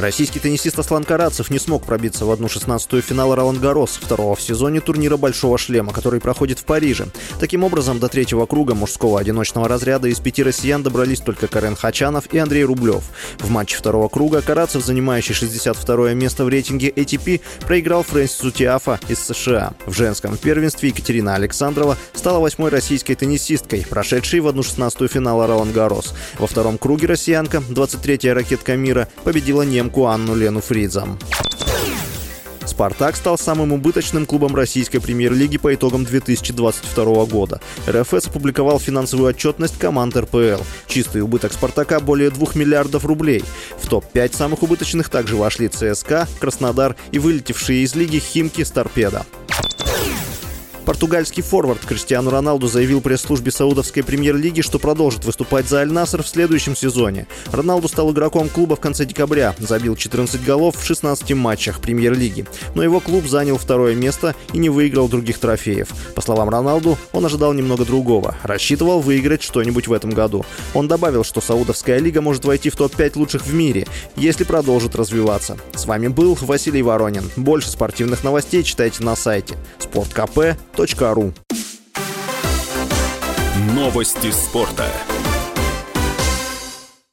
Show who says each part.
Speaker 1: Российский теннисист Аслан Карацев не смог пробиться в одну шестнадцатую финала Ролан Гарос, второго в сезоне турнира «Большого шлема», который проходит в Париже. Таким образом, до третьего круга мужского одиночного разряда из пяти россиян добрались только Карен Хачанов и Андрей Рублев. В матче второго круга Карацев, занимающий 62 место в рейтинге ATP, проиграл Фрэнсису Тиафа из США. В женском первенстве Екатерина Александрова стала восьмой российской теннисисткой, прошедшей в одну шестнадцатую финала Ролан Гарос. Во втором круге россиянка, 23-я ракетка мира, победила немку немку Анну Лену Фридзам. «Спартак» стал самым убыточным клубом российской премьер-лиги по итогам 2022 года. РФС опубликовал финансовую отчетность команд РПЛ. Чистый убыток «Спартака» более 2 миллиардов рублей. В топ-5 самых убыточных также вошли ЦСКА, Краснодар и вылетевшие из лиги «Химки» с «Торпедо». Португальский форвард Криштиану Роналду заявил пресс-службе Саудовской премьер-лиги, что продолжит выступать за Аль-Наср в следующем сезоне. Роналду стал игроком клуба в конце декабря, забил 14 голов в 16 матчах премьер-лиги. Но его клуб занял второе место и не выиграл других трофеев. По словам Роналду, он ожидал немного другого. Рассчитывал выиграть что-нибудь в этом году. Он добавил, что Саудовская лига может войти в топ-5 лучших в мире, если продолжит развиваться. С вами был Василий Воронин. Больше спортивных новостей читайте на сайте
Speaker 2: Новости спорта.